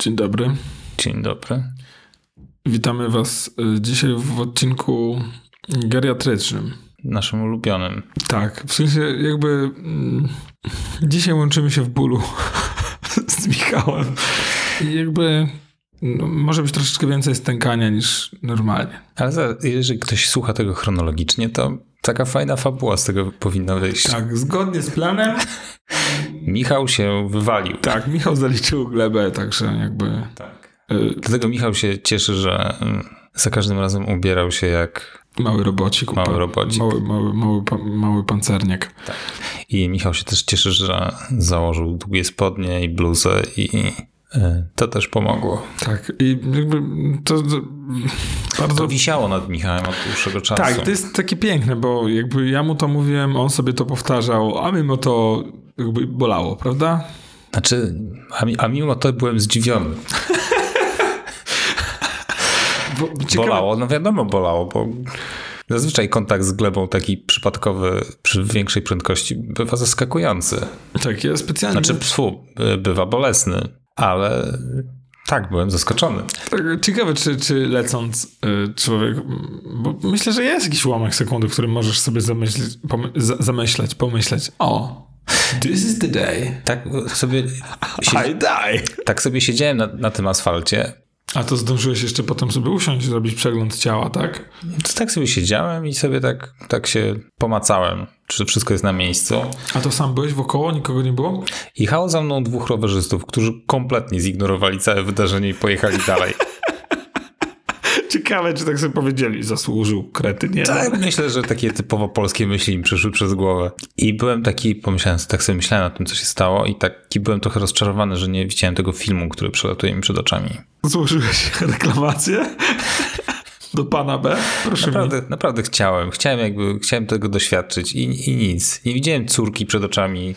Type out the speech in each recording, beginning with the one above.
Dzień dobry. Dzień dobry. Witamy Was y, dzisiaj w odcinku geriatrycznym. Naszym ulubionym. Tak, w sensie jakby mm, dzisiaj łączymy się w bólu z Michałem. I jakby no, może być troszeczkę więcej stękania niż normalnie. Ale za, jeżeli ktoś słucha tego chronologicznie, to taka fajna fabuła z tego powinna wyjść. Tak, zgodnie z planem. Michał się wywalił. Tak, Michał zaliczył glebę, także jakby... Tak. y, Dlatego Michał się cieszy, że mm, za każdym razem ubierał się jak... Mały robocik. Mały robocik. Mały, mały, mały, mały pancerniak. I Michał się też cieszy, że założył długie spodnie i bluzę i to też pomogło. Tak, i jakby to, to bardzo... To wisiało nad Michałem od dłuższego czasu. Tak, to jest takie piękne, bo jakby ja mu to mówiłem, on sobie to powtarzał, a mimo to jakby bolało, prawda? Znaczy, a, mi- a mimo to byłem zdziwiony. Bo, ciekawe- Bolało, no wiadomo bolało, bo zazwyczaj kontakt z glebą taki przypadkowy przy większej prędkości bywa zaskakujący. Tak, ja specjalnie... Znaczy, psu, bywa bolesny, ale tak, byłem zaskoczony. Tak, Ciekawe, czy, czy lecąc y, człowiek, bo myślę, że jest jakiś ułamek sekundy, w którym możesz sobie zamyśleć, pomy, za, zamyśleć, pomyśleć, o, this is the day Tak sobie, I die. tak sobie siedziałem na, na tym asfalcie. A to zdążyłeś jeszcze potem sobie usiąść i zrobić przegląd ciała, tak? To tak sobie siedziałem i sobie tak, tak się pomacałem, czy wszystko jest na miejscu. A to sam byłeś wokoło, nikogo nie było? Jechało za mną dwóch rowerzystów, którzy kompletnie zignorowali całe wydarzenie i pojechali dalej. Ciekawe, czy tak sobie powiedzieli, zasłużył krety, nie? Tak, myślę, że takie typowo polskie myśli mi przyszły przez głowę. I byłem taki, pomyślałem, tak sobie myślałem o tym, co się stało i taki byłem trochę rozczarowany, że nie widziałem tego filmu, który przelatuje mi przed oczami. Złożyłeś reklamację do pana B? Proszę Naprawdę, naprawdę chciałem. Chciałem jakby, chciałem tego doświadczyć i, i nic. Nie widziałem córki przed oczami. mi.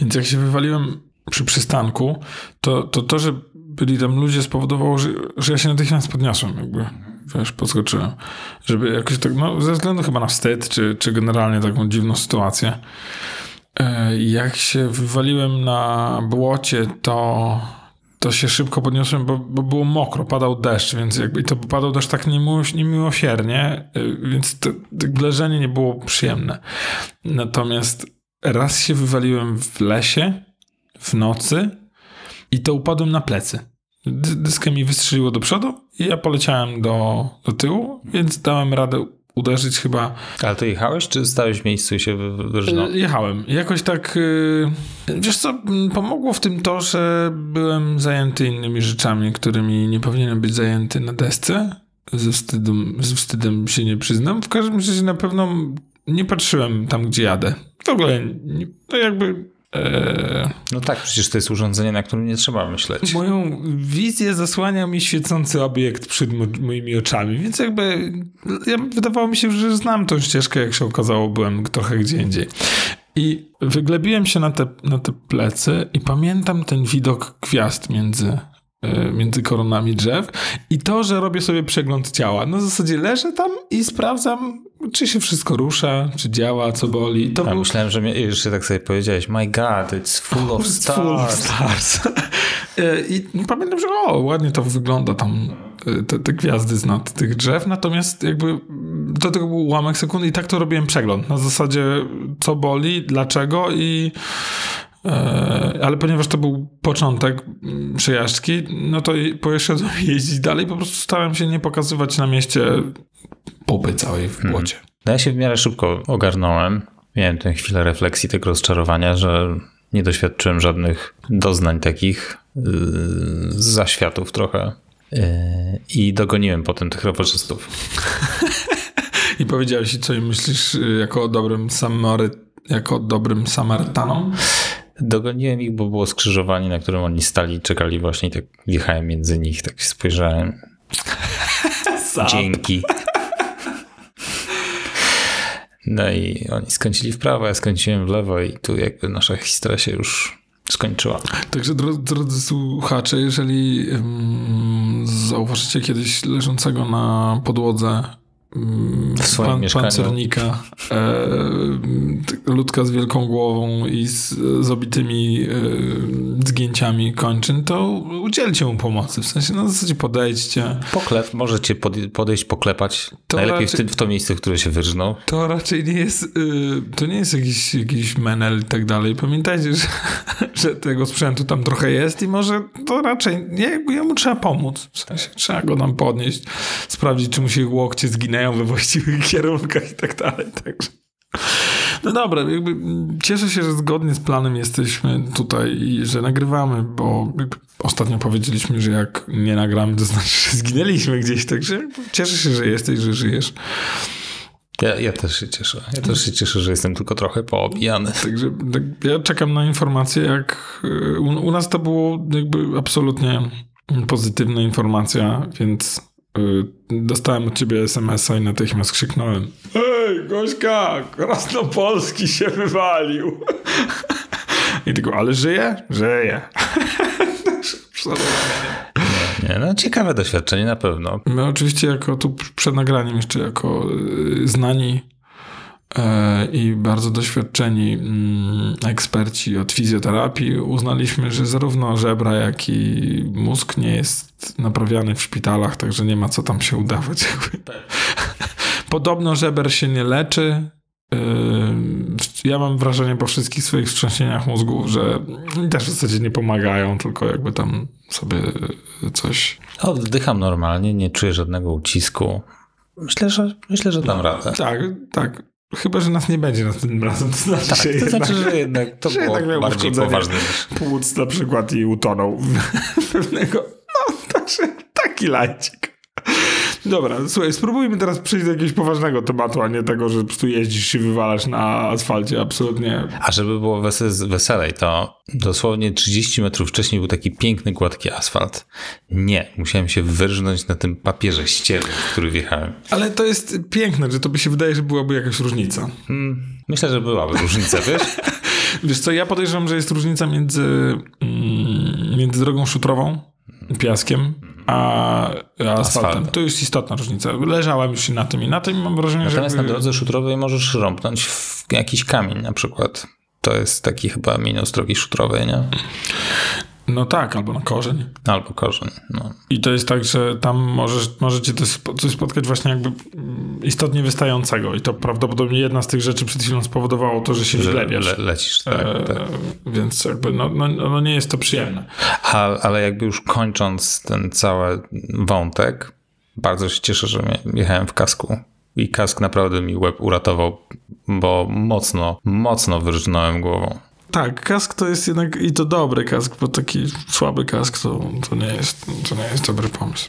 Więc jak się wywaliłem przy przystanku, to to, to że byli tam ludzie spowodowało, że, że ja się natychmiast podniosłem, jakby, wiesz, podskoczyłem. Żeby jakoś tak, no ze względu chyba na wstyd, czy, czy generalnie taką dziwną sytuację. E, Jak się wywaliłem na błocie, to, to się szybko podniosłem, bo, bo było mokro, padał deszcz, więc jakby i to padał deszcz tak niemiło, niemiłosiernie, y, więc to, to leżenie nie było przyjemne. Natomiast raz się wywaliłem w lesie w nocy i to upadłem na plecy. Dy- Dyskę mi wystrzeliło do przodu i ja poleciałem do, do tyłu, więc dałem radę uderzyć chyba Ale to jechałeś, czy stałeś w miejscu i się wy- wyrżnął? E, Jechałem. Jakoś tak. y, Wiesz co, pomogło w tym to, że byłem zajęty innymi rzeczami, którymi nie powinienem być zajęty na desce. Ze wstydem, ze wstydem się nie przyznam. W każdym razie na pewno nie patrzyłem tam, gdzie jadę. W ogóle to jakby. No tak, przecież to jest urządzenie, na którym nie trzeba myśleć. moją wizję zasłania mi świecący obiekt przed mo- moimi oczami, więc jakby ja, wydawało mi się, że znam tą ścieżkę, jak się okazało, byłem trochę gdzie indziej. I wyglebiłem się na te, na te plecy i pamiętam ten widok gwiazd między, e, między koronami drzew i to, że robię sobie przegląd ciała. Na zasadzie leżę tam i sprawdzam, czy się wszystko rusza, czy działa, co boli. To Ja był myślałem, że mnie, jeszcze tak sobie powiedziałeś, my god, it's full of It's full of stars. stars. E, I pamiętam, że o, ładnie to wygląda tam, e, te, te gwiazdy z nad tych drzew, natomiast jakby do tego był ułamek sekundy i tak to robiłem przegląd. Na zasadzie co boli, dlaczego i ale ponieważ to był początek przejażdżki, no to poszedłem jeździć dalej, po prostu starałem się nie pokazywać na mieście popy całej w błocie. No ja się w miarę szybko ogarnąłem. Miałem tę chwilę refleksji, tego rozczarowania, że nie doświadczyłem żadnych doznań takich yy, zaświatów trochę. Yy, I dogoniłem potem tych rowerzystów. I powiedziałeś, co im myślisz y, jako o dobrym Samary, jako o dobrym Samarytanom? Dogoniłem ich, bo było skrzyżowanie, na którym oni stali, czekali właśnie i tak wjechałem między nich, tak się spojrzałem. Dzięki. No i oni skręcili w prawo, ja skręciłem w lewo i tu jakby nasza historia się już skończyła. Także drodzy, drodzy słuchacze, jeżeli um, zauważycie kiedyś leżącego na podłodze w swoim pan, mieszkaniu. pancernika, e, ludka z wielką głową i z, z obitymi e, zgięciami kończyn, to udzielcie mu pomocy. W sensie, no zasadzie podejdźcie. Poklep, możecie pod- podejść, poklepać. To Najlepiej raczej- w, tym, w to miejsce, w które się wyrżnął. To raczej nie jest, y, to nie jest jakiś, jakiś menel i tak dalej. Pamiętajcie, że, że tego sprzętu tam trochę jest i może to raczej, nie, jemu trzeba pomóc. W sensie, trzeba go nam podnieść, sprawdzić, czy mu się łokcie zginęją we właściwych kierunkach i tak dalej. Także. No dobra, jakby cieszę się, że zgodnie z planem jesteśmy tutaj i że nagrywamy, bo ostatnio powiedzieliśmy, że jak nie nagramy, to znaczy, że zginęliśmy gdzieś, także cieszę się, że jesteś, że żyjesz. Ja, ja też się cieszę. Ja też się cieszę, że jestem tylko trochę poobijany. Także tak, ja czekam na informacje, jak y, u, u nas to było jakby absolutnie pozytywna informacja, więc dostałem od ciebie SMS-a i natychmiast krzyknąłem Hej, Gośka, Krasnopolski się wywalił. I tylko, ale żyje? Żyje. Nie, no ciekawe doświadczenie na pewno. My oczywiście jako tu przed nagraniem jeszcze jako y, znani i bardzo doświadczeni mm, eksperci od fizjoterapii uznaliśmy, że zarówno żebra, jak i mózg nie jest naprawiany w szpitalach, także nie ma co tam się udawać. jakby. Podobno żeber się nie leczy. Ym, Ja mam wrażenie po wszystkich swoich wstrząsieniach mózgu, że też w zasadzie nie pomagają, tylko jakby tam sobie coś Oddycham normalnie, nie czuję żadnego ucisku. Myślę, że myślę, że dam radę. Tak, tak. Chyba, że nas nie będzie następnym razem. To znaczy, Tak, że to znaczy, że jednak to że było jednak miał bardziej poważne płuc na przykład i utonął pewnego. No, także taki lajcik. Dobra, słuchaj, spróbujmy teraz przejść do jakiegoś poważnego tematu, a nie tego, że po prostu jeździsz i wywalasz na asfalcie. Absolutnie. A żeby było wese- weselej, to dosłownie 30 metrów wcześniej był taki piękny, gładki asfalt. Nie, musiałem się wyrżnąć na tym papierze ściernym, w który wjechałem. Ale to jest piękne, że to by się wydaje, że byłaby jakaś różnica. Hmm, myślę, że byłaby różnica, wiesz? Wiesz co, ja podejrzewam, że jest różnica między, mm, między drogą szutrową, piaskiem, a asfaltem. Asfaltem. To jest istotna różnica. Leżałem już i na tym i na tym i mam wrażenie, Natomiast że... na jakby- drodze szutrowej możesz rąbnąć w jakiś kamień na przykład. To jest taki chyba minus drogi szutrowej, nie? No tak, albo na korzeń. Albo korzeń, no. I to jest tak, że tam możesz, możecie coś spotkać właśnie jakby mm, istotnie wystającego i to prawdopodobnie jedna z tych rzeczy przed chwilą spowodowało to, że się Że le, lecisz, tak, E, tak. Więc jakby no, no, no nie jest to przyjemne. A, ale jakby już kończąc ten cały wątek, bardzo się cieszę, że jechałem w kasku. I kask naprawdę mi łeb uratował, bo mocno, mocno wyrżnąłem głową. Tak, kask to jest jednak i to dobry kask, bo taki słaby kask to, to, nie, jest, to nie jest dobry pomysł.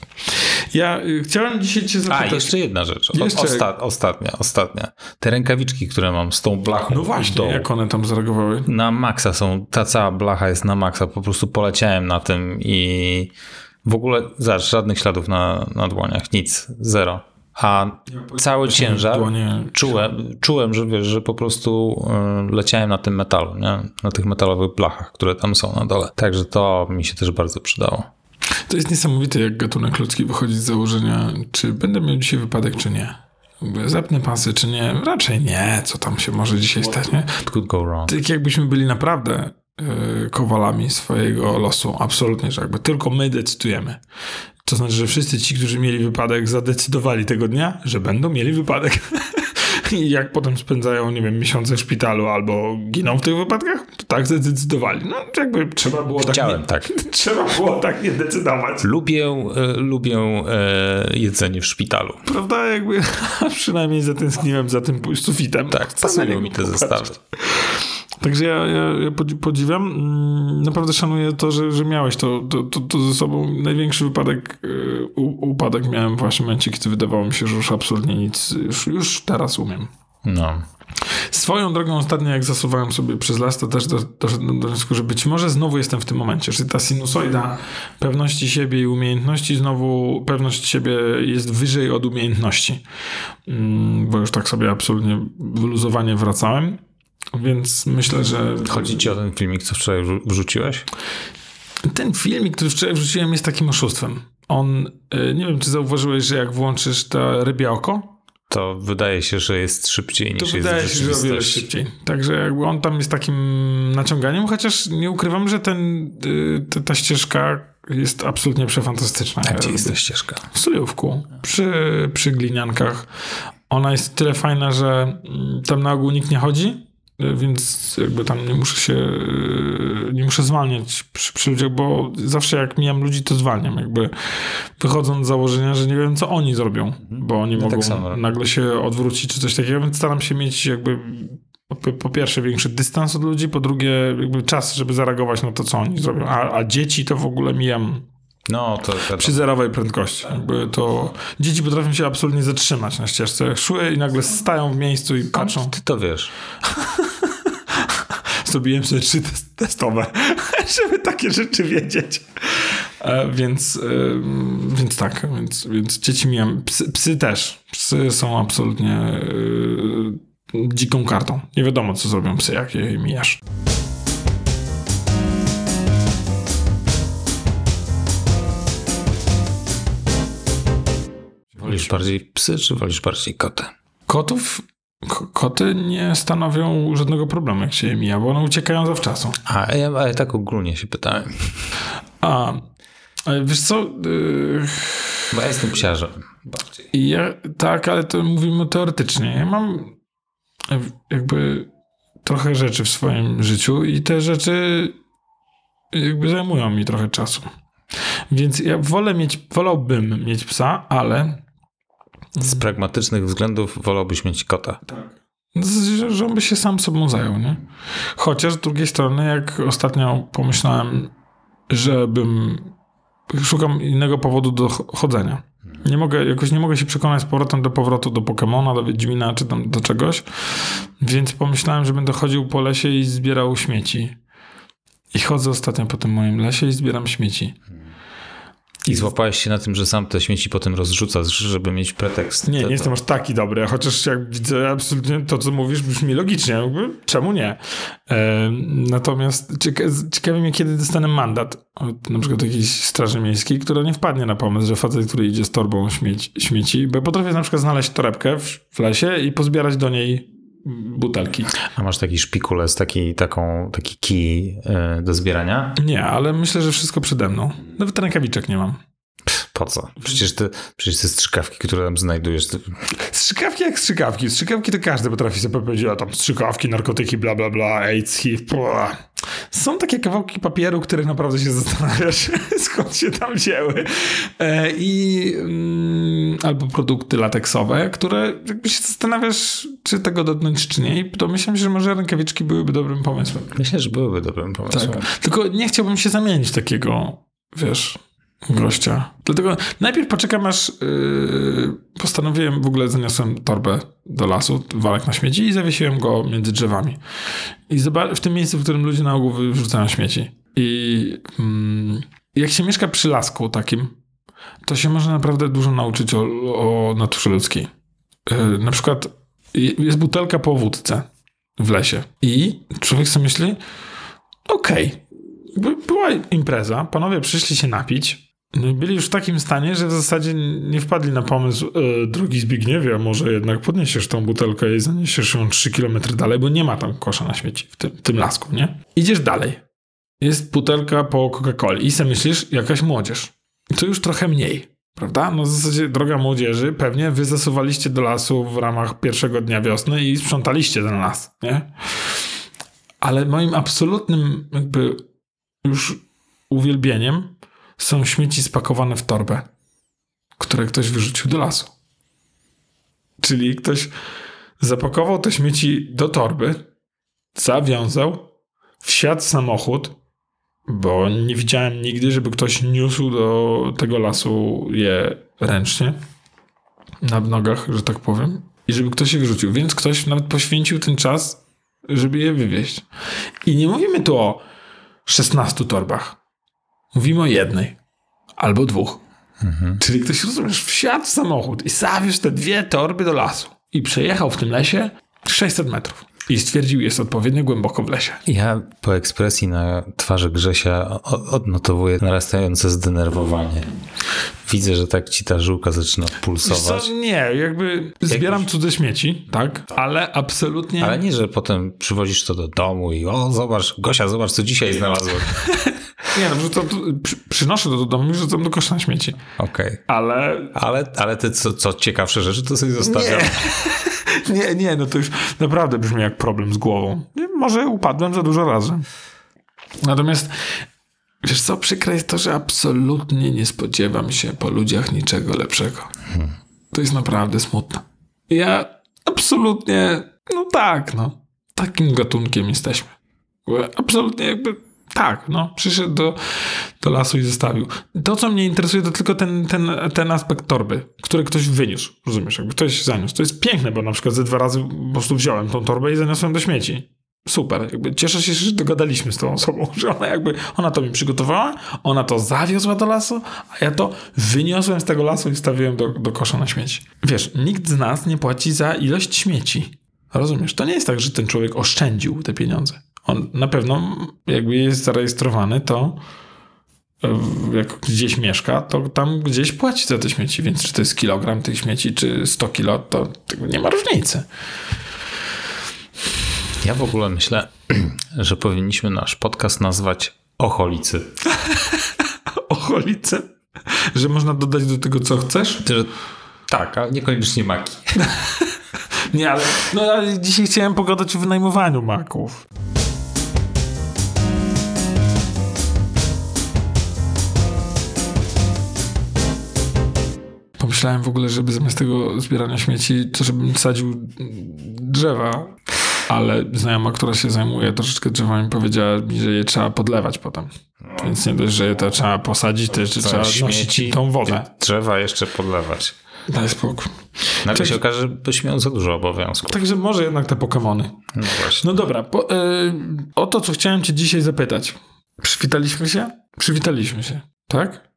Ja y, chciałem dzisiaj cię A, zapytać... jeszcze jedna rzecz. Jeszcze- Osta, ostatnia, ostatnia. Te rękawiczki, które mam z tą blachą No właśnie, dołu. jak one tam zareagowały? Na maksa są, ta cała blacha jest na maksa, po prostu poleciałem na tym i w ogóle, zobacz, żadnych śladów na, na dłoniach, nic, zero. A cały ciężar czułem, czułem że, wiesz, że po prostu y, leciałem na tym metalu, nie? na tych metalowych blachach, które tam są na dole. Także to mi się też bardzo przydało. To jest niesamowite, jak gatunek ludzki wychodzi z założenia, czy będę miał dzisiaj wypadek, czy nie. Zapnę pasy, czy nie? Raczej nie. Co tam się może dzisiaj stać, nie? Could go wrong. Tak jakbyśmy byli naprawdę kowalami swojego losu. Absolutnie, że jakby tylko my decydujemy. To znaczy, że wszyscy ci, którzy mieli wypadek, zadecydowali tego dnia, że będą mieli wypadek. I jak potem spędzają, nie wiem, miesiące w szpitalu albo giną w tych wypadkach, to tak zadecydowali. No, jakby trzeba było Chciałem tak. tak. Nie, trzeba było tak nie decydować. Lubię, e, lubię e, jedzenie w szpitalu. Prawda? Jakby przynajmniej zatęskniłem za tym sufitem. Tak, pasują mi te zestawy. Także ja, ja, ja podzi- podziwiam. Mm, Naprawdę szanuję to, że, że miałeś to, to, to, to ze sobą. Największy wypadek, y, u, upadek miałem właśnie w momencie, kiedy wydawało mi się, że już absolutnie nic, już, już teraz umiem. No. Swoją drogą ostatnio, jak zasuwałem sobie przez las, to też do- doszedłem do wniosku, że być może znowu jestem w tym momencie, że ta sinusoida pewności siebie i umiejętności, znowu pewność siebie jest wyżej od umiejętności. Mm, Bo już tak sobie absolutnie wyluzowanie wracałem. Więc myślę, że Chodzi ci o ten filmik, co wczoraj wrzu- wrzuciłeś? ten filmik, który wczoraj wrzuciłem, jest takim oszustwem. On, y, nie wiem, czy zauważyłeś, że jak włączysz to rybie oko, to wydaje się, że jest szybciej niż to jest wydaje się, że o wiele szybciej. Także jakby on tam jest takim naciąganiem, chociaż nie ukrywam, że ten, y, ta, ta ścieżka jest absolutnie przefantastyczna. A gdzie jest ta ścieżka? W Sulejówku, przy, przy gliniankach. Ona jest tyle fajna, że mm, tam na ogół nikt nie chodzi, więc jakby tam nie muszę się, y, nie muszę zwalniać przy, przy ludziach, bo zawsze jak mijam ludzi, to zwalniam. Jakby wychodząc z założenia, że nie wiem, co oni zrobią, bo oni tak mogą samo. nagle się odwrócić czy coś takiego, więc staram się mieć jakby po, po pierwsze większy dystans od ludzi, po drugie jakby czas, żeby zareagować na to, co oni zrobią. A, a dzieci to w ogóle mijam No, to wiadomo. przy zerowej prędkości. Jakby to dzieci potrafią się absolutnie zatrzymać na ścieżce. Szły i nagle stają w miejscu i patrzą. Ty to wiesz. Zrobiłem sobie trzy test- testowe, żeby takie rzeczy wiedzieć. E, więc, ym, więc tak, więc, więc dzieci mijam. Psy, psy też. Psy są absolutnie yy, dziką kartą. Nie wiadomo, co zrobią psy, jak je mijasz. Wolisz bardziej psy, czy wolisz bardziej koty? Kotów, ko- koty nie stanowią żadnego problemu, jak się je mija, bo one uciekają zawczasu. A ja, ale tak ogólnie się pytałem. A, wiesz co, yy, Bo ja jestem psiarzem. Bardziej. ja, tak, ale to mówimy teoretycznie. Ja mam jakby trochę rzeczy w swoim życiu i te rzeczy jakby zajmują mi trochę czasu. Więc ja wolę mieć, wolałbym mieć psa, ale Z pragmatycznych względów wolałbyś mieć kota. że, że on by się sam sobą zajął, nie? Chociaż z drugiej strony, jak ostatnio pomyślałem, żebym szukam innego powodu do ch- chodzenia. Nie mogę, jakoś nie mogę się przekonać z powrotem do powrotu do Pokemona, do Wiedźmina, czy tam do czegoś, więc pomyślałem, że będę chodził po lesie i zbierał śmieci. I chodzę ostatnio po tym moim lesie i zbieram śmieci. I złapałeś się na tym, że sam te śmieci potem rozrzucasz, żeby mieć pretekst. Nie, nie jestem aż taki dobry, chociaż jak widzę absolutnie to, co mówisz, brzmi logicznie. Jakby, czemu nie? E, natomiast cieka ciekawi mnie, kiedy dostanę mandat od na przykład jakiejś straży miejskiej, która nie wpadnie na pomysł, że facet, który idzie z torbą śmieci, śmieci bo potrafię na przykład znaleźć torebkę w, w lesie i pozbierać do niej butelki. A masz taki szpikulec, taki, taką, taki kij y, do zbierania? Nie, ale myślę, że wszystko przede mną. Nawet rękawiczek nie mam. Po co? Przecież te, przecież te strzykawki, które tam znajdujesz, to Strzykawki jak strzykawki. Strzykawki to każdy potrafi sobie powiedzieć, a tam strzykawki, narkotyki, bla, bla, bla, AIDS, HIV, bla. Są takie kawałki papieru, których naprawdę się zastanawiasz, skąd się tam wzięły. E, I mm, albo produkty lateksowe, które jakby się zastanawiasz, czy tego dotknąć, czy nie. I to myślę, że może rękawiczki byłyby dobrym pomysłem. myślę, że byłyby dobrym pomysłem. Tak. Tylko nie chciałbym się zamienić takiego, wiesz, gościa. Dlatego najpierw poczekam, aż yy, postanowiłem, w ogóle zaniosłem torbę do lasu, walek na śmieci i zawiesiłem go między drzewami. I w tym miejscu, w którym ludzie na ogół wyrzucają śmieci. I mm, jak się mieszka przy lasku takim, to się można naprawdę dużo nauczyć o, o naturze ludzkiej. Yy, na przykład jest butelka po wódce w lesie i człowiek sobie myśli, okej, by- była impreza, panowie przyszli się napić. No i byli już w takim stanie, że w zasadzie nie wpadli na pomysł, e, drogi Zbigniewie, a może jednak podniesiesz tą butelkę i zaniesiesz ją 3 km dalej, bo nie ma tam kosza na śmieci w tym, tym lasku, nie? Idziesz dalej. Jest butelka po Coca-Coli i sobie myślisz, jakaś młodzież. To już trochę mniej, prawda? No w zasadzie, droga młodzieży, pewnie wy zasuwaliście do lasu w ramach pierwszego dnia wiosny i sprzątaliście ten las, nie? Ale moim absolutnym jakby już uwielbieniem są śmieci spakowane w torbę, które ktoś wyrzucił do lasu. Czyli ktoś zapakował te śmieci do torby, zawiązał, wsiadł samochód, bo nie widziałem nigdy, żeby ktoś niósł do tego lasu je ręcznie, na nogach, że tak powiem, i żeby ktoś je wyrzucił. Więc ktoś nawet poświęcił ten czas, żeby je wywieźć. I nie mówimy tu o 16 torbach. Mówimy o jednej albo dwóch. Czyli ktoś, rozumiesz, wsiadł w samochód i zawiózł te dwie torby do lasu i przejechał w tym lesie 600 metrów. I stwierdził, jest odpowiednio głęboko w lesie. Ja po ekspresji na twarzy Grzesia odnotowuję narastające zdenerwowanie. Widzę, że tak ci ta żyłka zaczyna pulsować. Co? Nie, jakby zbieram cudze śmieci, tak? Ale absolutnie... Ale nie, że potem przywozisz to do domu i o, zobacz, Gosia, zobacz, co dzisiaj znalazłem. Nie, no wrzucam, to, przy, przynoszę do domu i wrzucam do kosza na śmieci. Okej. Ale Ale, ale te co, co ciekawsze rzeczy, to sobie zostawiam. Nie, nie, no to już naprawdę brzmi jak problem z głową. Nie, Może upadłem za dużo razy. Natomiast wiesz co, przykre jest to, że absolutnie nie spodziewam się po ludziach niczego lepszego. To jest naprawdę smutne. Ja absolutnie, no tak, no. Takim gatunkiem jesteśmy. Absolutnie jakby tak, no. Przyszedł do, do lasu i zostawił. To, co mnie interesuje, to tylko ten, ten, ten aspekt torby, który ktoś wyniósł. Rozumiesz? Jakby ktoś zaniósł. To jest piękne, bo na przykład ze dwa razy po prostu wziąłem tą torbę i zaniosłem do śmieci. Super. Jakby cieszę się, że dogadaliśmy z tą osobą, że ona jakby, ona to mi przygotowała, ona to zawiozła do lasu, a ja to wyniosłem z tego lasu i stawiłem do, do kosza na śmieci. Wiesz, nikt z nas nie płaci za ilość śmieci. Rozumiesz? To nie jest tak, że ten człowiek oszczędził te pieniądze. On na pewno, jakby jest zarejestrowany, to e, jak gdzieś mieszka, to tam gdzieś płaci za te śmieci, więc czy to jest kilogram tych śmieci, czy 100 kilo, to nie ma różnicy. Ja w ogóle myślę, że powinniśmy nasz podcast nazwać Ocholicy. Ocholice. Że można dodać do tego, co chcesz? Że, tak, ale niekoniecznie maki. Nie, ale, no, ale dzisiaj chciałem pogadać o wynajmowaniu maków. Pomyślałem w ogóle, żeby zamiast tego zbierania śmieci, to żebym sadził drzewa, ale znajoma, która się zajmuje troszeczkę drzewami, powiedziała mi, że je trzeba podlewać potem. Więc nie dość, że je to trzeba posadzić, to jeszcze trzeba nosić tą wodę. Drzewa jeszcze podlewać. Daj spokój. Nagle Cześć. się okaże, że byś miał za dużo obowiązków. Także może jednak te Pokemony. No właśnie. No dobra, po, y, o to, co chciałem cię dzisiaj zapytać. Przywitaliśmy się? Przywitaliśmy się, tak?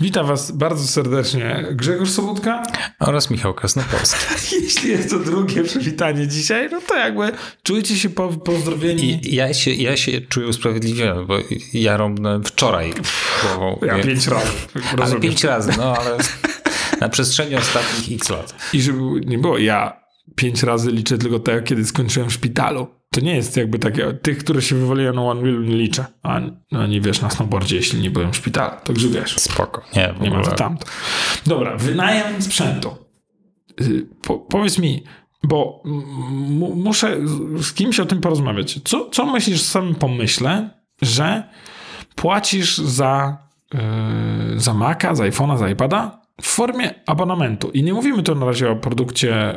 Witam was bardzo serdecznie Grzegorz Sobutka. Oraz Michał Krasnopolski. Jeśli jest to drugie przywitanie dzisiaj, no to jakby czujcie się po, pozdrowieni. I ja się, ja się czuję usprawiedliwiony, bo ja rąbnę wczoraj głową. ja Nie- pięć razy. ale rozumiesz. pięć razy, no ale na przestrzeni ostatnich x lat. I żeby nie było, ja pięć razy liczę tylko te, kiedy skończyłem w szpitalu. To nie jest jakby takie, tych, które się wywaliłem na One nie liczę. A no nie wiesz na snowboardzie, jeśli nie byłem w szpitalu. Także wiesz. Spoko. Nie, w Nie ma to tamto. Dobra, wynajem sprzętu. Y, Po, powiedz mi, bo muszę z- kimś o tym porozmawiać. Co, co myślisz w samym pomyśle, że płacisz za, yy, za Maca, za iPhone'a, za iPada w formie abonamentu. I nie mówimy tu na razie o produkcie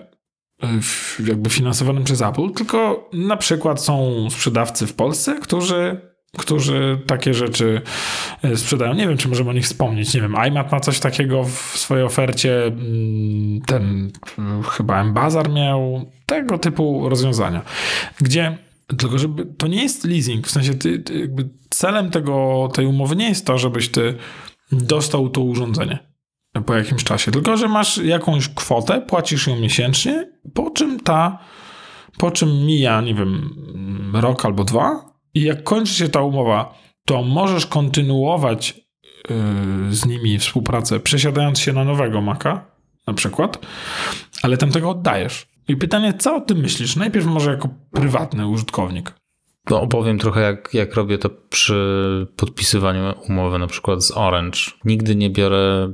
jakby finansowanym przez Apple, tylko na przykład są sprzedawcy w Polsce, którzy, którzy takie rzeczy y, sprzedają. Nie wiem, czy możemy o nich wspomnieć. Nie wiem, iMac ma coś takiego w swojej ofercie. mm, Ten y, chyba M-Bazar miał tego typu rozwiązania, gdzie tylko żeby to nie jest leasing, w sensie ty, ty celem tego, tej umowy nie jest to, żebyś ty dostał to urządzenie po jakimś czasie, tylko że masz jakąś kwotę, płacisz ją miesięcznie, po czym ta, po czym mija, nie wiem, rok albo dwa i jak kończy się ta umowa, to możesz kontynuować yy, z nimi współpracę, przesiadając się na nowego Maca, na przykład, ale tamtego oddajesz. I pytanie, co o tym myślisz? Najpierw może jako prywatny użytkownik. No, opowiem trochę, jak, jak robię to przy podpisywaniu umowy, na przykład z Orange. Nigdy nie biorę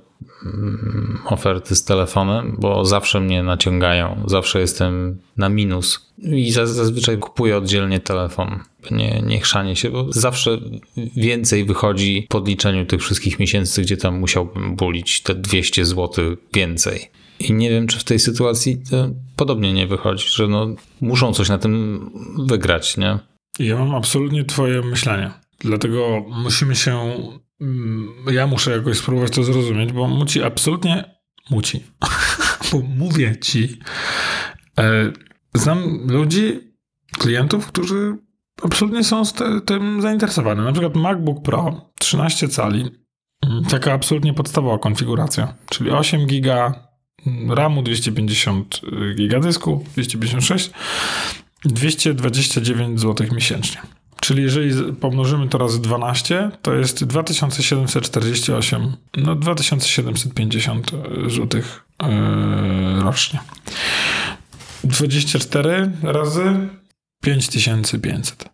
oferty z telefonem, bo zawsze mnie naciągają, zawsze jestem na minus i za- zazwyczaj kupuję oddzielnie telefon. Nie, nie chrzanię się, bo zawsze więcej wychodzi po odliczeniu tych wszystkich miesięcy, gdzie tam musiałbym bulić te 200 zł więcej. I nie wiem, czy w tej sytuacji podobnie nie wychodzi, że no, muszą coś na tym wygrać, nie? Ja mam absolutnie twoje myślenie. Dlatego musimy się... mm, Ja muszę jakoś spróbować to zrozumieć, bo muci absolutnie... Muci. bo mówię ci... E, znam ludzi, klientów, którzy absolutnie są tym zainteresowani. Na przykład MacBook Pro 13 cali. mm, Taka absolutnie podstawowa konfiguracja. Czyli 8 giga mm, RAMu, 250 giga dysku, 256 229 zł miesięcznie. Czyli jeżeli pomnożymy to razy 12, to jest 2748, no 2750 zł yy, rocznie. 24 razy 5500.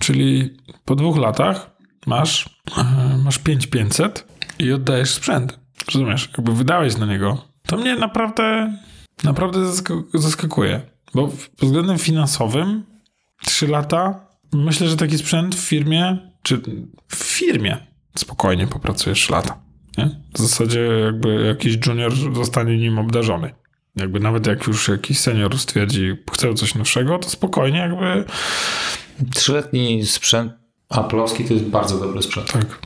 Czyli po dwóch latach masz, yy, masz 5500 i oddajesz sprzęt. Rozumiesz? Jakby wydałeś na niego. To mnie naprawdę, naprawdę zask- zaskakuje. Bo pod względem finansowym 3 lata, myślę, że taki sprzęt w firmie, czy w firmie spokojnie popracujesz 3 lata. Nie? W zasadzie jakby jakiś junior zostanie nim obdarzony. Jakby nawet jak już jakiś senior stwierdzi, chcę coś nowszego, to spokojnie jakby Trzyletni sprzęt Apple'owski to jest bardzo dobry sprzęt. tak.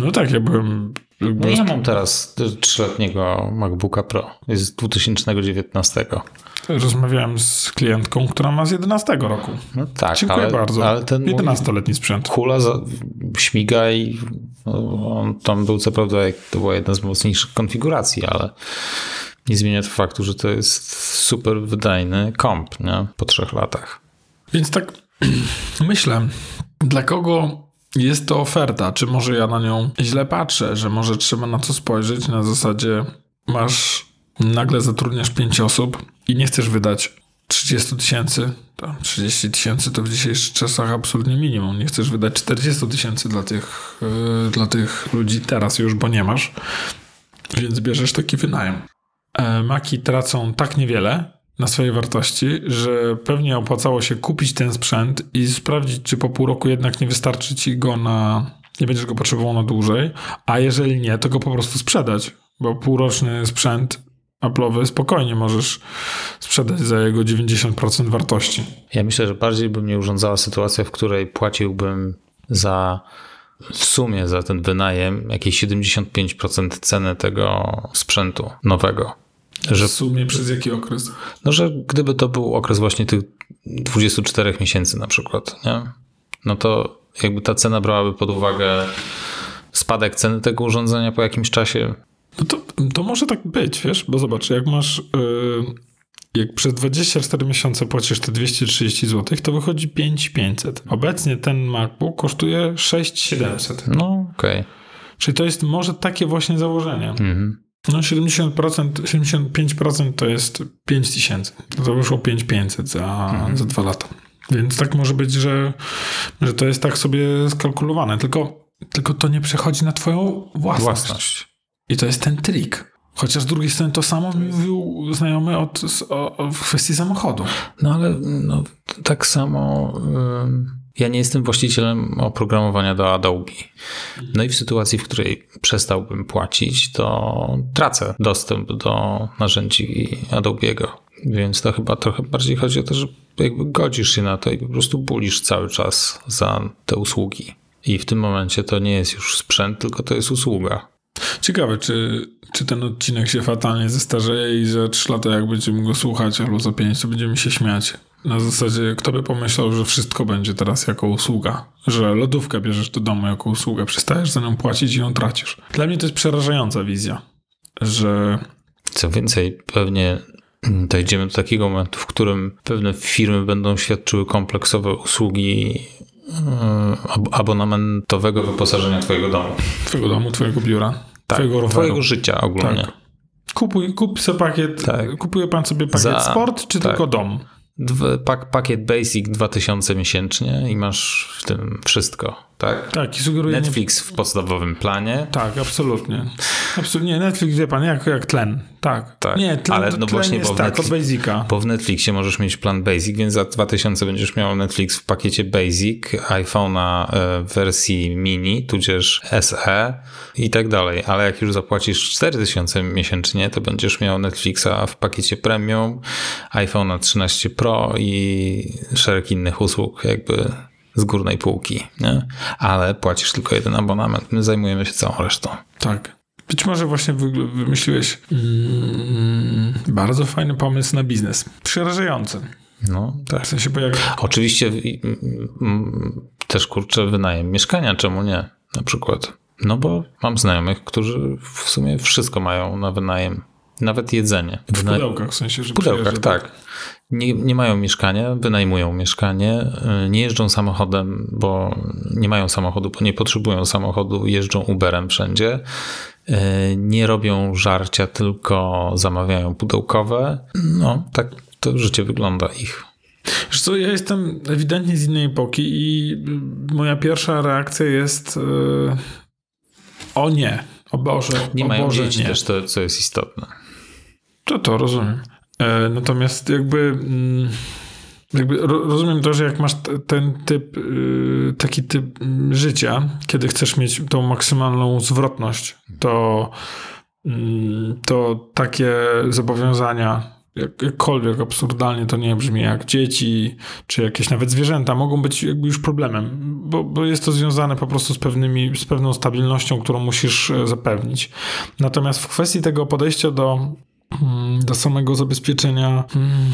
No tak, ja byłem No jakby ja mam teraz trzyletniego MacBooka Pro. Jest z 2019. rozmawiałem z klientką, która ma z 11 roku. No tak, Dziękuję ale, bardzo. ale ten mój 11-letni sprzęt. kula za, śmiga i no, on tam był co prawda, jak to była jedna z mocniejszych konfiguracji, ale nie zmienia to faktu, że to jest super wydajny komp, nie? Po trzech latach. Więc tak myślę, dla kogo jest to oferta? Czy może ja na nią źle patrzę, że może trzeba na to spojrzeć na zasadzie masz, nagle zatrudniasz 5 osób i nie chcesz wydać 30 tysięcy, tam 30 tysięcy to w dzisiejszych czasach absolutnie minimum. Nie chcesz wydać 40 tysięcy dla tych, yy, dla tych ludzi teraz już, bo nie masz, więc bierzesz taki wynajem. E, Maki tracą tak niewiele na swojej wartości, że pewnie opłacało się kupić ten sprzęt i sprawdzić, czy po pół roku jednak nie wystarczy ci go na. Nie będziesz go potrzebował na dłużej, a jeżeli nie, to go po prostu sprzedać, bo półroczny sprzęt Apple'owy spokojnie możesz sprzedać za jego 90% wartości. Ja myślę, że bardziej by mnie urządzała sytuacja, w której płaciłbym za w sumie za ten wynajem jakieś 75% ceny tego sprzętu nowego. Że W sumie przez jaki okres? No, że gdyby to był okres właśnie tych 24 miesięcy na przykład, nie? No to jakby ta cena brałaby pod uwagę spadek ceny tego urządzenia po jakimś czasie. No to, to może tak być, wiesz, bo zobacz, jak masz. Yy, jak przez 24 miesiące płacisz te 230 zł, to wychodzi 5500. Obecnie ten MacBook kosztuje 6700. No, okej. Czyli to jest może takie właśnie założenie. Mhm. No 70%, 75% to jest 5000. No to wyszło 5500 za, za dwa lata. Więc tak może być, że, że to jest tak sobie skalkulowane. Tylko, tylko to nie przechodzi na twoją własność. Własność. I to jest ten trik. Chociaż z drugiej strony to samo mówił znajomy od, o, o, w kwestii samochodu. No ale no, tak samo ym, ja nie jestem właścicielem oprogramowania do Adobe. No i w sytuacji, w której przestałbym płacić, to tracę dostęp do narzędzi Adobe'ego. Więc to chyba trochę bardziej chodzi o to, że jakby godzisz się na to i po prostu bulisz cały czas za te usługi. I w tym momencie to nie jest już sprzęt, tylko to jest usługa. Ciekawe, czy, czy ten odcinek się fatalnie zestarzeje i za 3 lata jak będziemy go słuchać albo za 5 to będziemy się śmiać. Na zasadzie, kto by pomyślał, że wszystko będzie teraz jako usługa. Że lodówkę bierzesz do domu jako usługę, przestajesz za nią płacić i ją tracisz. Dla mnie to jest przerażająca wizja, że Co więcej, pewnie dojdziemy do takiego momentu, w którym pewne firmy będą świadczyły kompleksowe usługi ab- abonamentowego wyposażenia Twojego domu. twojego domu, twojego biura, twojego roweru. Twojego życia ogólnie. Tak. Kupuj, kup sobie pakiet, Tak. kupuje pan sobie pakiet Za- sport, czy tak. tylko dom? Pak, pakiet Basic 2000 miesięcznie i masz w tym wszystko, tak? Tak, i sugeruję... Netflix w podstawowym planie. Tak, absolutnie. Absolutnie. Netflix, wie pan, jak, jak tlen. Tak. Tak. Nie, tlen, Ale no tlen właśnie, jest bo w tak, od Basica. Bo w Netflixie możesz mieć plan Basic, więc za 2000 będziesz miał Netflix w pakiecie Basic, iPhone'a e, w wersji mini, tudzież SE i tak dalej. Ale jak już zapłacisz 4000 miesięcznie, to będziesz miał Netflixa w pakiecie premium, iPhone'a 13 Pro i szereg innych usług jakby z górnej półki, nie? Ale płacisz tylko jeden abonament. My zajmujemy się całą resztą. Tak. Być może właśnie wy, wymyśliłeś mm, bardzo fajny pomysł na biznes. Przerażający. No, tak. W sensie, jak... Oczywiście i- mm, też kurczę wynajem mieszkania, czemu nie? Na przykład. No bo mam znajomych, którzy w sumie wszystko mają na wynajem. Nawet jedzenie. W pudełkach, w sensie, że W pudełkach, tak. Nie, nie mają mieszkania, wynajmują mieszkanie, y, nie jeżdżą samochodem, bo nie mają samochodu, bo nie potrzebują samochodu, jeżdżą Uberem wszędzie. Y, Nie robią żarcia, tylko zamawiają pudełkowe. No, tak to życie wygląda ich. Wiesz co, ja jestem ewidentnie z innej epoki i y, moja pierwsza reakcja jest yy, o nie, o Boże, Nie o mają Boże, dzieci nie. też, to, co jest istotne. To to rozumiem. E, natomiast jakby, mm, jakby ro, rozumiem to, że jak masz ten typ, y, taki typ mm, życia, kiedy chcesz mieć tą maksymalną zwrotność, to, mm, to takie zobowiązania, jak- jakkolwiek absurdalnie to nie brzmi, jak dzieci, czy jakieś nawet zwierzęta, mogą być jakby już problemem, bo, bo jest to związane po prostu z, pewnymi, z pewną stabilnością, którą musisz e, zapewnić. Natomiast w kwestii tego podejścia do do samego zabezpieczenia mm,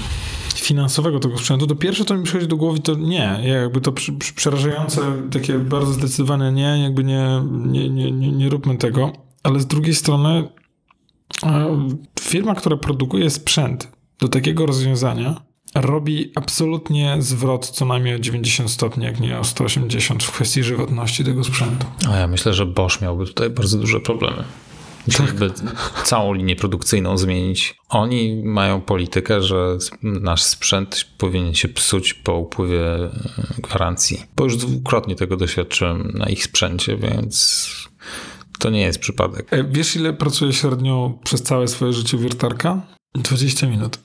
finansowego tego sprzętu, to pierwsze, co mi przychodzi do głowy, to nie. Jakby to przerażające, takie bardzo zdecydowane nie, jakby nie, nie, nie, nie, nie róbmy tego. Ale z drugiej strony e, firma, która produkuje sprzęt do takiego rozwiązania, robi absolutnie zwrot co najmniej o 90 stopni, jak nie o 180 w kwestii żywotności tego sprzętu. A ja myślę, że Bosch miałby tutaj bardzo duże problemy. Musieliby całą linię produkcyjną zmienić. Oni mają politykę, że nasz sprzęt powinien się psuć po upływie e, gwarancji. Bo już dwukrotnie tego doświadczyłem na ich sprzęcie, więc to nie jest przypadek. E, Wiesz, ile pracuje średnio przez całe swoje życie wiertarka? 20 minut.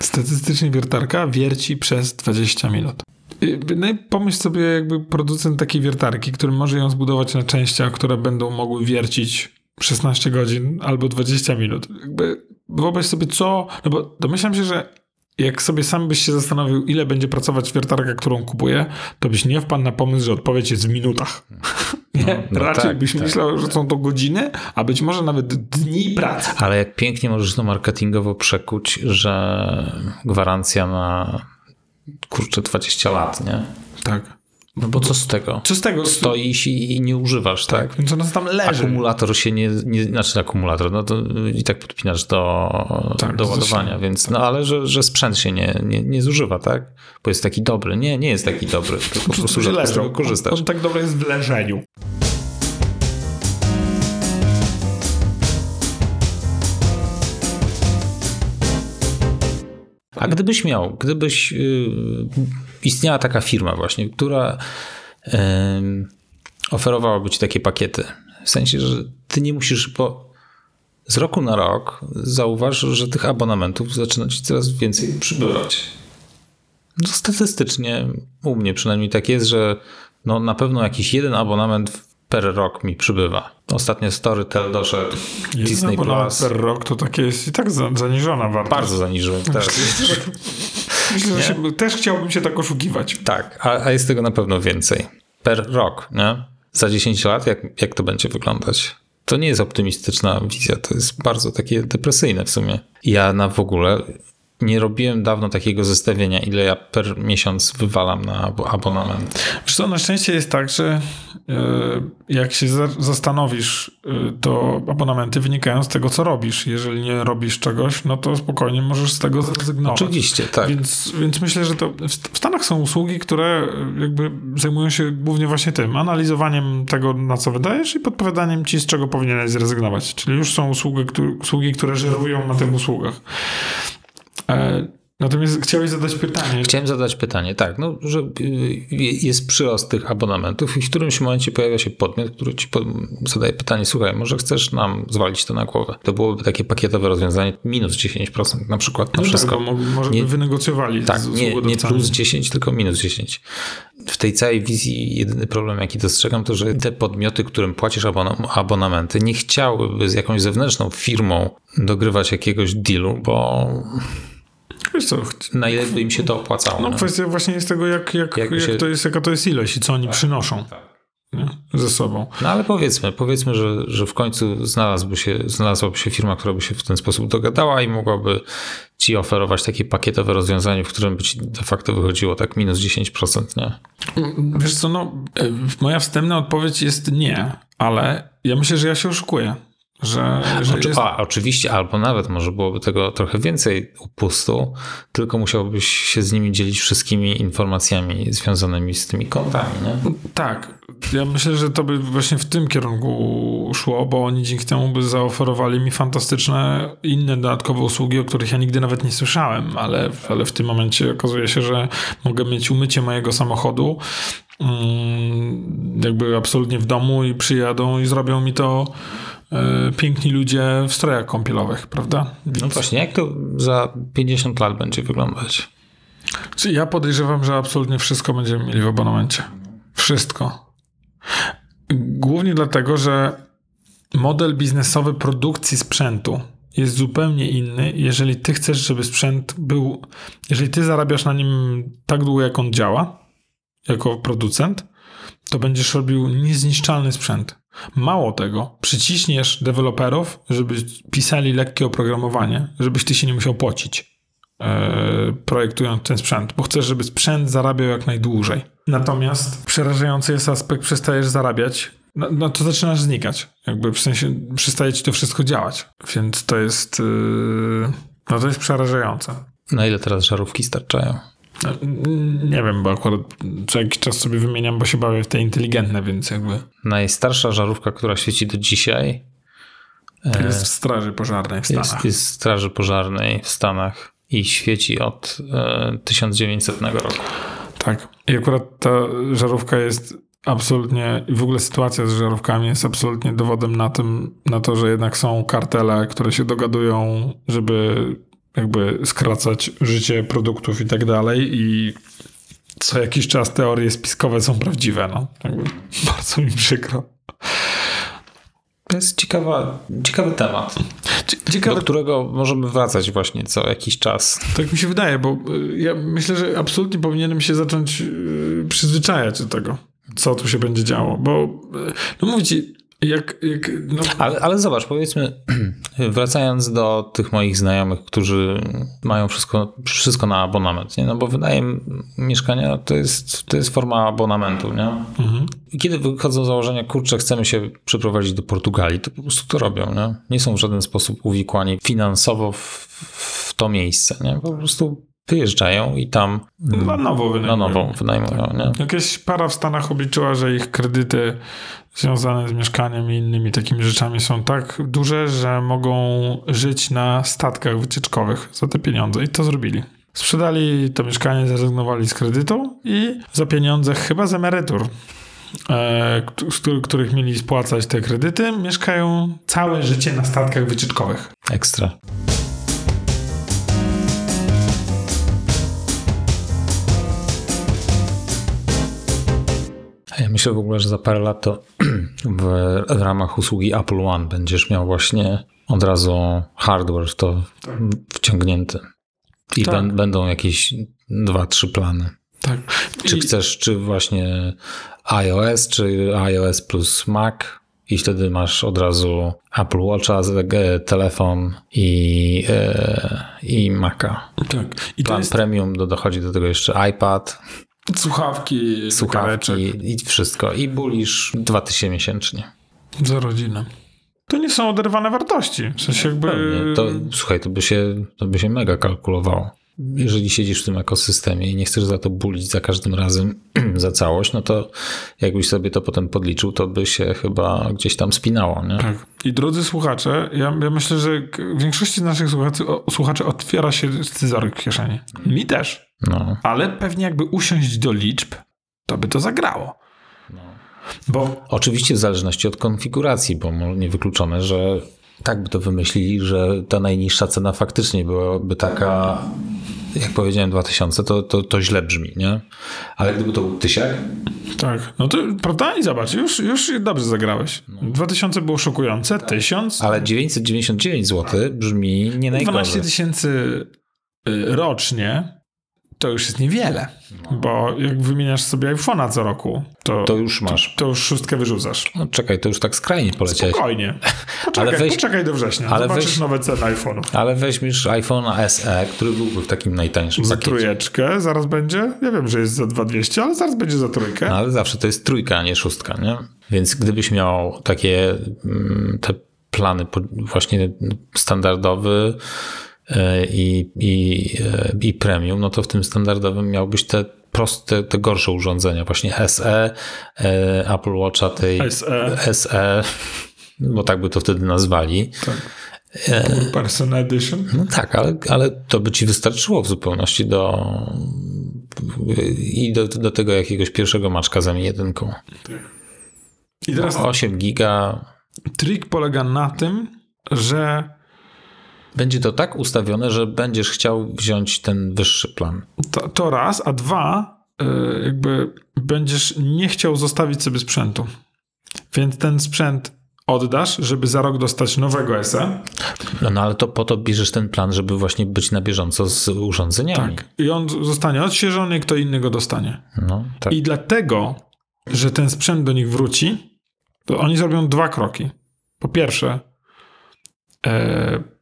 Statystycznie wiertarka wierci przez 20 minut. Y, No i pomyśl sobie jakby producent takiej wiertarki, który może ją zbudować na częściach, które będą mogły wiercić 16 godzin albo 20 minut. Jakby wyobraź sobie co, no bo domyślam się, że jak sobie sam byś się zastanowił, ile będzie pracować wiertarka, którą kupuję, to byś nie wpadł na pomysł, że odpowiedź jest w minutach. nie? no Raczej tak, byś tak, myślał, że są to godziny, a być może nawet dni pracy. Ale jak pięknie możesz to marketingowo przekuć, że gwarancja na kurczę 20 lat, nie? Tak. No bo co z tego? Co z tego? Stoisz i i nie używasz, tak? Więc ona tam leży. Akumulator się nie, nie, znaczy akumulator, no to i tak podpinasz do, Tak, do ładowania, się- więc, no ale że, że sprzęt się nie, nie, nie zużywa, tak? Bo jest taki dobry. Nie, nie jest taki dobry, tylko po prostu rzadko z tego korzystasz. On, on tak dobry jest w leżeniu. A gdybyś miał, gdybyś yy, istniała taka firma właśnie, która oferowałaby ci takie pakiety, w sensie, że ty nie musisz, bo z roku na rok zauważ, że tych abonamentów zaczyna ci coraz więcej przybywać. No statystycznie u mnie przynajmniej tak jest, że no na pewno jakiś jeden abonament per rok mi przybywa. Ostatnio Storytel doszedł, Disney abonament Plus. per rok to takie jest i tak za, zaniżona wartość. Bardzo zaniżyłem teraz. Myślę, że się, też chciałbym się tak oszukiwać. Tak, a, a jest tego na pewno więcej. Per rok, nie? Za 10 lat, jak, jak to będzie wyglądać? To nie jest optymistyczna wizja, to jest bardzo takie depresyjne w sumie. Ja na w ogóle nie robiłem dawno takiego zestawienia, ile ja per miesiąc wywalam na abo- abonament. Wiesz co, na szczęście jest tak, że e, jak się za, zastanowisz, e, to abonamenty wynikają z tego, co robisz. Jeżeli nie robisz czegoś, no to spokojnie możesz z tego zrezygnować. Oczywiście, tak. Więc, więc myślę, że to w w Stanach są usługi, które jakby zajmują się głównie właśnie tym, analizowaniem tego, na co wydajesz i podpowiadaniem ci, z czego powinieneś zrezygnować. Czyli już są usługi, które, usługi, które żerują na tych usługach. E, natomiast chciałeś zadać pytanie. Chciałem zadać pytanie, tak, no, że y, jest przyrost tych abonamentów i w którymś momencie pojawia się podmiot, który ci zadaje pytanie, słuchaj, może chcesz nam zwalić to na głowę. To byłoby takie pakietowe rozwiązanie, minus 10% na przykład na No tak, wszystko. bo mo- może Nie- by wynegocjowali Tak, z nie, nie plus 10, tylko minus 10. W tej całej wizji jedyny problem, jaki dostrzegam, to że te podmioty, którym płacisz abona- abonamenty, nie chciałyby z jakąś zewnętrzną firmą dogrywać jakiegoś dealu, bo Wiesz co, na ile by im się to opłacało. no nie? kwestia właśnie jest tego, jak, jak, jak się- Tak, to jest, jaka to jest ilość i co oni przynoszą nie? ze sobą. No ale powiedzmy, powiedzmy, że, że w końcu znalazłby się, znalazłaby się firma, która by się w ten sposób dogadała i mogłaby ci oferować takie pakietowe rozwiązanie, w którym by ci de facto wychodziło tak minus 10%, nie? Wiesz co, no, e, moja wstępna odpowiedź jest nie, ale ja myślę, że ja się oszukuję. Że, że Oczy, jest... A, oczywiście, albo nawet może byłoby tego trochę więcej upustu, tylko musiałbyś się z nimi dzielić wszystkimi informacjami związanymi z tymi kontami, nie? Tak. Ja myślę, że to by właśnie w tym kierunku szło, bo oni dzięki temu by zaoferowali mi fantastyczne inne dodatkowe usługi, o których ja nigdy nawet nie słyszałem, ale, ale w tym momencie okazuje się, że mogę mieć umycie mojego samochodu mm, jakby absolutnie w domu i przyjadą i zrobią mi to piękni ludzie w strojach kąpielowych, prawda? No właśnie, jak to za 50 lat będzie wyglądać? Ja podejrzewam, że absolutnie wszystko będziemy mieli w abonamencie. Wszystko. Głównie dlatego, że model biznesowy produkcji sprzętu jest zupełnie inny, jeżeli ty chcesz, żeby sprzęt był, jeżeli ty zarabiasz na nim tak długo, jak on działa, jako producent, to będziesz robił niezniszczalny sprzęt. Mało tego, przyciśniesz deweloperów, żeby pisali lekkie oprogramowanie, żebyś ty się nie musiał płacić e, projektując ten sprzęt, bo chcesz, żeby sprzęt zarabiał jak najdłużej. Natomiast przerażający jest aspekt, przestajesz zarabiać, no, no to zaczynasz znikać. Jakby w sensie przestaje ci to wszystko działać. Więc to jest, yy, no to jest przerażające. Na ile teraz żarówki starczają? Nie wiem, bo akurat co jakiś czas sobie wymieniam, bo się bawię w te inteligentne, więc jakby Najstarsza żarówka, która świeci do dzisiaj, to jest w straży pożarnej w Stanach. jest, jest w Straży Pożarnej w Stanach i świeci od e, 1900 roku. Tak. I akurat ta żarówka jest absolutnie, i w ogóle sytuacja z żarówkami jest absolutnie dowodem na tym, na to, że jednak są kartele, które się dogadują, żeby jakby skracać życie produktów i tak dalej i co jakiś czas teorie spiskowe są prawdziwe, no. Jakby bardzo mi przykro. To jest ciekawa, ciekawy temat, do Ciekawe, którego możemy wracać właśnie co jakiś czas. tak mi się wydaje, bo y, ja myślę, że absolutnie powinienem się zacząć y, przyzwyczajać do tego, co tu się będzie działo, bo y, no mówię ci, jak, jak no, Ale, ale zobacz, powiedzmy, wracając do tych moich znajomych, którzy mają wszystko, wszystko na abonament, nie? no bo wydaje mieszkania to jest, to jest forma abonamentu. Nie? I kiedy wychodzą założenia, kurczę, chcemy się przeprowadzić do Portugalii, to po prostu to robią. Nie, nie są w żaden sposób uwikłani finansowo w, w to miejsce. Nie? Po prostu wyjeżdżają i tam na nowo na wynajmują. nowo wynajmują. Nie? Jakaś para w Stanach obliczyła, że ich kredyty związane z mieszkaniem i innymi takimi rzeczami są tak duże, że mogą żyć na statkach wycieczkowych za te pieniądze i to zrobili. Sprzedali to mieszkanie, zrezygnowali z kredytu i za pieniądze chyba z emerytur, e, z których mieli spłacać te kredyty, mieszkają całe życie na statkach wycieczkowych. Ekstra. Ja myślę w ogóle, że za parę lat to w, w ramach usługi Apple One będziesz miał właśnie od razu hardware w to wciągnięty. I Tak. bę- będą jakieś dwa, trzy plany. Tak. Czy I- chcesz, czy właśnie iOS, czy iOS plus Mac i wtedy masz od razu Apple Watcha, e, telefon i, e, i Maca. tak. I Plan jest premium, do, dochodzi do tego jeszcze iPad, słuchawki, słuchawki i wszystko. I bulisz 2000 miesięcznie. Za rodzinę. To nie są oderwane wartości. W sensie jakby... Pewnie. To, słuchaj, to by, się, to by się mega kalkulowało. Jeżeli siedzisz w tym ekosystemie i nie chcesz za to bulić za każdym razem za całość, no to jakbyś sobie to potem podliczył, to by się chyba gdzieś tam spinało, nie? Tak. I drodzy słuchacze, ja, ja myślę, że większości z naszych słuchaczy, słuchaczy otwiera się scyzoryk w kieszeni. Mi też. No. Ale pewnie jakby usiąść do liczb, to by to zagrało. Bo Oczywiście w zależności od konfiguracji, bo niewykluczone, że tak by to wymyślili, że ta najniższa cena faktycznie byłaby taka, jak powiedziałem 2000, to, to, to źle brzmi, nie? Ale gdyby to był tysiak, tak, no to prawda? I zobacz, już, już dobrze zagrałeś. 2000 było szokujące, 1000, ale 999 zł brzmi nie 12 najgorzej. tysięcy y, rocznie, to już jest niewiele. Bo jak wymieniasz sobie iPhone'a co roku, to, To już masz. to już szóstkę wyrzucasz. No czekaj, to już tak skrajnie poleciałeś. Spokojnie. Poczekaj, Ale weź- poczekaj do września. ale Zobaczysz weź- nowe ceny iPhone'ów. Ale weźmiesz iPhone'a SE, który byłby w takim najtańszym Za pakiecie. trójeczkę zaraz będzie. Ja wiem, że jest za 2200, ale zaraz będzie za trójkę. No, ale zawsze to jest trójka, a nie szóstka, nie? Więc gdybyś miał takie mm, te plany, właśnie standardowy i, i, e, i premium, no to w tym standardowym miałbyś te proste, te gorsze urządzenia, właśnie SE, Apple Watcha tej SE, SE bo tak by to wtedy nazwali. tak. Person Edition. No tak, ale, ale to by ci wystarczyło w zupełności do i do, do tego jakiegoś pierwszego maczka za jedynką. I teraz 8 giga. trik polega na tym, że Będzie to tak ustawione, że będziesz chciał wziąć ten wyższy plan. to, to raz, a dwa, y, jakby będziesz nie chciał zostawić sobie sprzętu. Więc ten sprzęt oddasz, żeby za rok dostać nowego SE. No, no ale to po to bierzesz ten plan, żeby właśnie być na bieżąco z urządzeniami. Tak. I on zostanie odświeżony kto inny go dostanie. No, tak. I dlatego, że ten sprzęt do nich wróci, to oni zrobią dwa kroki. Po pierwsze, e,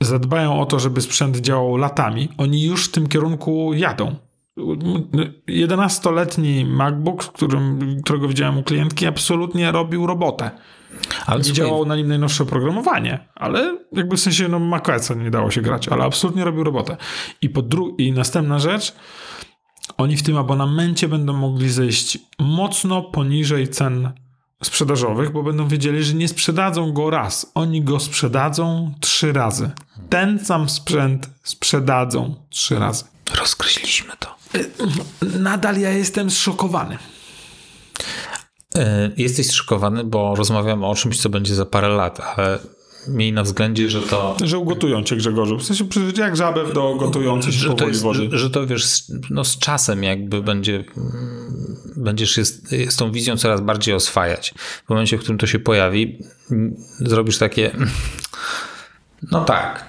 zadbają o to, żeby sprzęt działał latami. Oni już w tym kierunku jadą. 11-letni MacBook, którym, którego widziałem u klientki, absolutnie robił robotę. ale Nie słuchaj, działało na nim najnowsze oprogramowanie, ale jakby w sensie no macOSa nie dało się grać, ale absolutnie robił robotę. I, po dru- I następna rzecz, oni w tym abonamencie będą mogli zejść mocno poniżej cen sprzedażowych, bo będą wiedzieli, że nie sprzedadzą go raz. Oni go sprzedadzą trzy razy. Ten sam sprzęt sprzedadzą trzy razy. rozkreśliliśmy to. Nadal ja jestem zszokowany. E, Jesteś zszokowany, bo rozmawiamy o czymś, co będzie za parę lat, ale miej na względzie, że to Że ugotują cię Grzegorzu. W sensie jak żabę do gotującej się powoli wody. że, że to wiesz, no z czasem jakby będzie, będziesz się z, z tą wizją coraz bardziej oswajać. W momencie, w którym to się pojawi, zrobisz takie, no tak,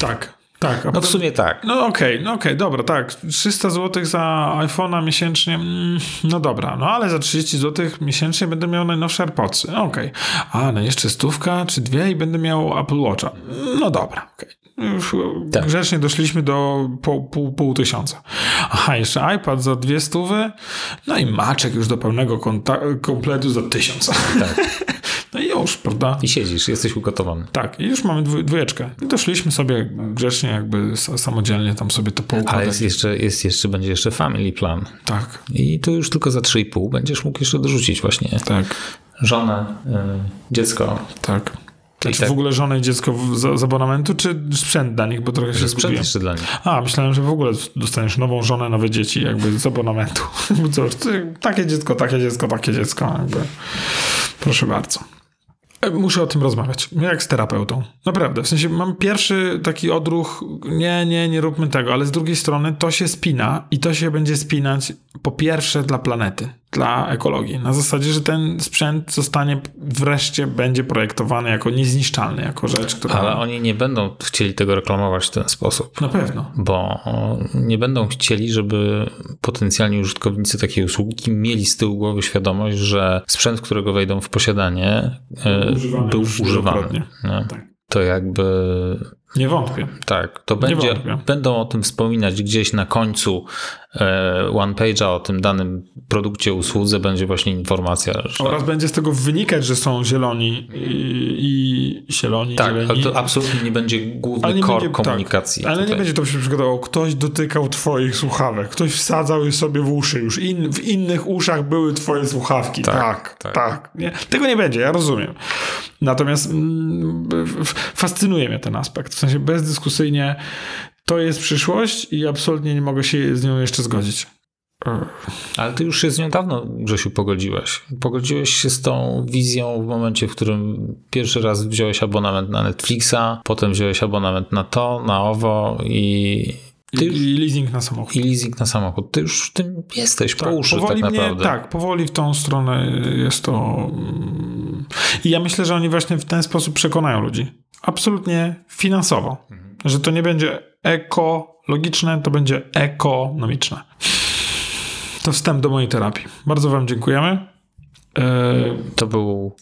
Tak, tak. No w sumie tak. No okej, no okej, dobra, tak. 300 zł za iPhone'a miesięcznie, mm, no dobra, no ale za 30 zł miesięcznie będę miał najnowsze AirPodsy, okej. A, no jeszcze stówka czy dwie i będę miał Apple Watcha. No dobra, okej. Już Tak. grzecznie doszliśmy do pół, pół, pół tysiąca. Aha, jeszcze iPad za dwie stówy, no i maczek już do pełnego kompletu za tysiąc. no i już, prawda? I siedzisz, jesteś ugotowany. Tak, i już mamy dwójeczkę. I doszliśmy sobie grzecznie, jakby samodzielnie tam sobie to Ale poukładać. jest jeszcze, jest jeszcze, będzie jeszcze family plan. Tak, I tu już tylko za 3,5 będziesz mógł jeszcze dorzucić właśnie tak, żonę, y, dziecko. tak. Znaczy tak- w ogóle żonę i dziecko z, z abonamentu, czy sprzęt dla nich, bo trochę się Że sprzęt zgubiłem. jeszcze dla nich. A, myślałem, że w ogóle dostaniesz nową żonę, nowe dzieci, jakby z abonamentu. Cóż, takie dziecko, takie dziecko, takie dziecko, jakby. Proszę bardzo. E, Muszę o tym rozmawiać. Jak z terapeutą. Naprawdę. W sensie mam pierwszy taki odruch, nie, nie, nie róbmy tego, ale z drugiej strony to się spina i to się będzie spinać po pierwsze dla planety, dla ekologii. Na zasadzie, że ten sprzęt zostanie wreszcie, będzie projektowany jako niezniszczalny, jako rzecz, która... Ale oni nie będą chcieli tego reklamować w ten sposób. Na pewno. bo nie będą chcieli, żeby potencjalni użytkownicy takiej usługi mieli z tyłu głowy świadomość, że sprzęt, którego wejdą w posiadanie, e, Używany był używany. nie? Tak. To jakby Nie wątpię. tak, to będzie, wątpię. będą o tym wspominać gdzieś na końcu e, one page'a o tym danym produkcie, usłudze będzie właśnie informacja, że Oraz będzie z tego wynikać, że są zieloni i, i zieloni, tak, zieleni. ale to absolutnie nie będzie główny core komunikacji. Tak, ale nie tutaj. będzie to się przykładowało. Ktoś dotykał twoich słuchawek, ktoś wsadzał je sobie w uszy, już in, w innych uszach były twoje słuchawki. Tak, Tak, tak. tak. Nie? Tego nie będzie, ja rozumiem. Natomiast mm, fascynuje mnie ten aspekt. Sensie bezdyskusyjnie to jest przyszłość i absolutnie nie mogę się z nią jeszcze zgodzić. Ale ty już się z nią dawno, Grzesiu, pogodziłeś. Pogodziłeś się z tą wizją w momencie, w którym pierwszy raz wziąłeś abonament na Netflixa, potem wziąłeś abonament na to, na owo i, ty I, leasing na samochód. i leasing na samochód. Ty już w tym jesteś po uszy powoli tak mnie, naprawdę. tak, powoli w tą stronę jest to. I ja myślę, że oni właśnie w ten sposób przekonają ludzi. Absolutnie finansowo. Mhm. Że to nie będzie ekologiczne, to będzie ekonomiczne. To wstęp do mojej terapii. Bardzo Wam dziękujemy. E, To był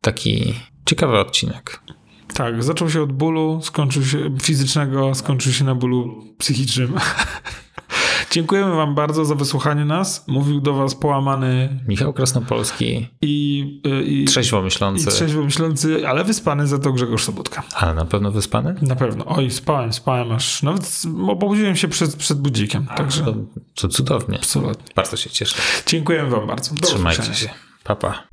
taki ciekawy odcinek. tak, zaczął się od bólu, skończył się fizycznego, skończył się na bólu psychicznym. Dziękujemy wam bardzo za wysłuchanie nas. Mówił do was połamany Michał Krasnopolski, i, y, i, trzeźwo i myślący, trzeźwo myślący, ale wyspany za to Grzegorz Sobotka. ale na pewno wyspany? Na pewno. Oj, spałem, spałem aż. Nawet obudziłem się przed, przed budzikiem. Także To, to cudownie. absolutnie. Bardzo się cieszę. Dziękujemy wam bardzo. Do Trzymajcie się. Pa, pa.